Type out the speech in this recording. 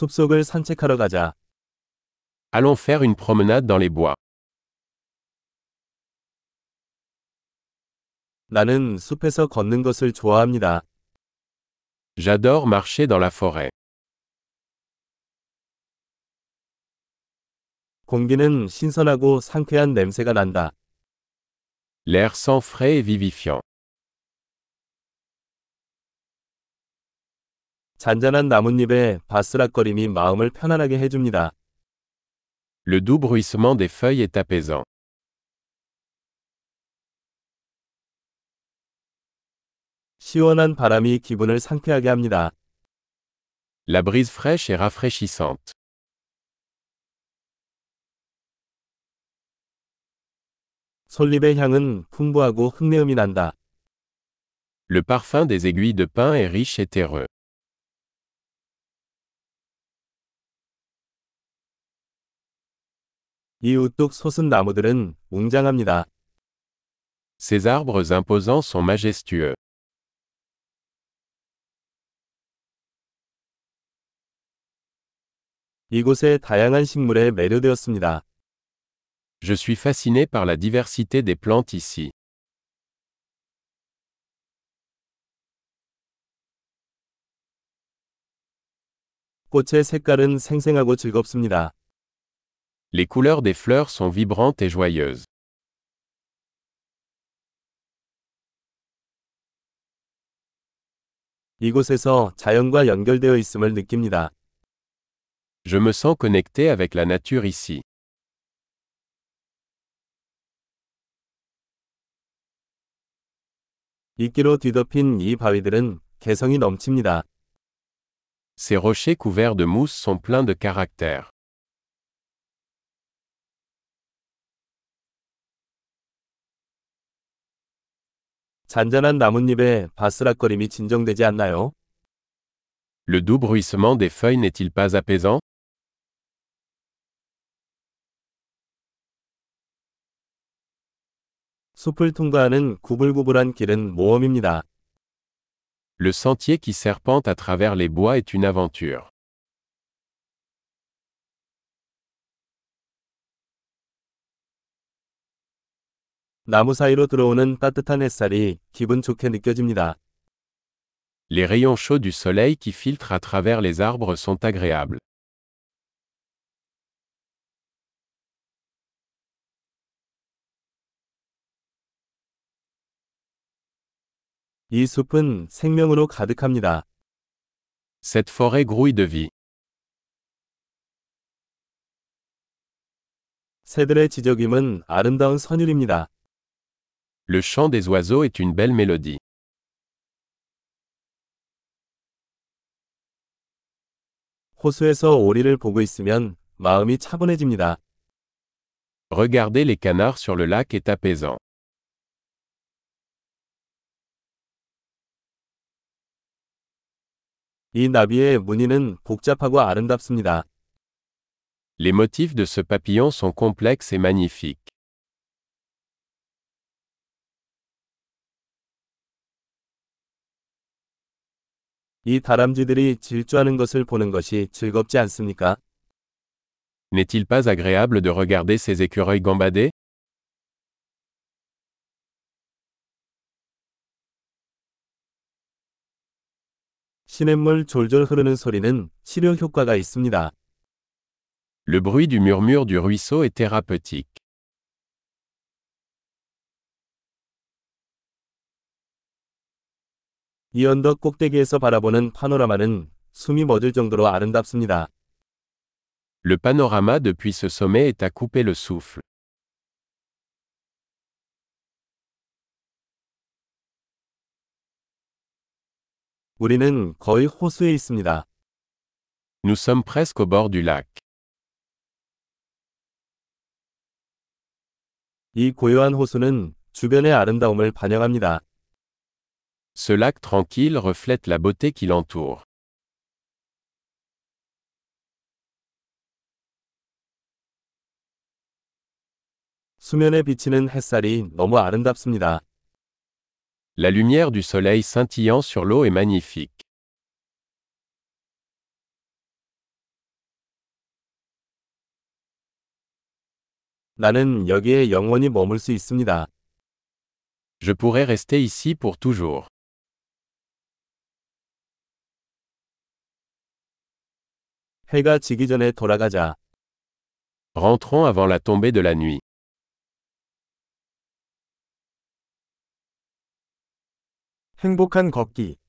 숲속을 산책하러 가자. Allons faire une promenade dans les bois. 나는 숲에서 걷는 것을 좋아합니다. J'adore marcher dans la forêt. 공기는 신선하고 상쾌한 냄새가 난다. L'air sent frais et vivifiant. 잔잔한 나뭇잎의 바스락거림이 마음을 편안하게 해줍니다. Le doux bruissement des feuilles est apaisant. 시원한 바람이 기분을 상쾌하게 합니다. La brise fraîche est rafraîchissante. 솔잎의 향은 풍부하고 흙내음이 난다. Le parfum des aiguilles de pin est riche et terreux. 이 우뚝 솟은 나무들은 웅장합니다. Ces arbres imposants sont majestueux. 이곳의 다양한 식물에 매료되었습니다. Je suis fasciné par la diversité des plantes ici. 꽃의 색깔은 생생하고 즐겁습니다. Les couleurs des fleurs sont vibrantes et joyeuses. 이곳에서 자연과 연결되어 있음을 느낍니다. Je me sens connecté avec la nature ici. 이끼로 뒤덮인 이 바위들은 개성이 넘칩니다. Ces rochers couverts de mousse sont pleins de caractère. 잔잔한 나뭇잎의 바스락거림이 진정되지 않나요? Le doux bruissement des feuilles n'est-il pas apaisant 숲을 통과하는 구불구불한 길은 모험입니다. Le sentier qui serpente à travers les bois est une aventure. 나무 사이로 들어오는 따뜻한 햇살이 기분 좋게 느껴집니다. Les rayons chauds du soleil qui filtrent à travers les arbres sont agréables. 이 숲은 생명으로 가득합니다. Cette forêt grouille de vie. 새들의 지저귀은 아름다운 선율입니다. Le chant des oiseaux est une belle mélodie. 호수에서 오리를 보고 있으면 마음이 차분해집니다. Regarder les canards sur le lac est apaisant. 이 나비의 무늬는 복잡하고 아름답습니다. Les motifs de ce papillon sont complexes et magnifiques. 이 다람쥐들이 질주하는 것을 보는 것이 즐겁지 않습니까? N'est-il pas agréable de regarder ces écureuils gambader 시냇물 졸졸 흐르는 소리는 치료 효과가 있습니다. Le bruit du murmure du ruisseau est thérapeutique. 이 언덕 꼭대기에서 바라보는 파노라마는 숨이 멎을 정도로 아름답습니다. Le panorama depuis ce sommet est à couper le souffle. 우리는 거의 호수에 있습니다. Nous sommes presque au bord du lac. 이 고요한 호수는 주변의 아름다움을 반영합니다. Ce lac tranquille reflète la beauté qui l'entoure. La lumière du soleil scintillant sur l'eau est magnifique. Je pourrais rester ici pour toujours. 해가 지기 전에 돌아가자. Rentrons avant la tombée de la nuit. 행복한 걷기.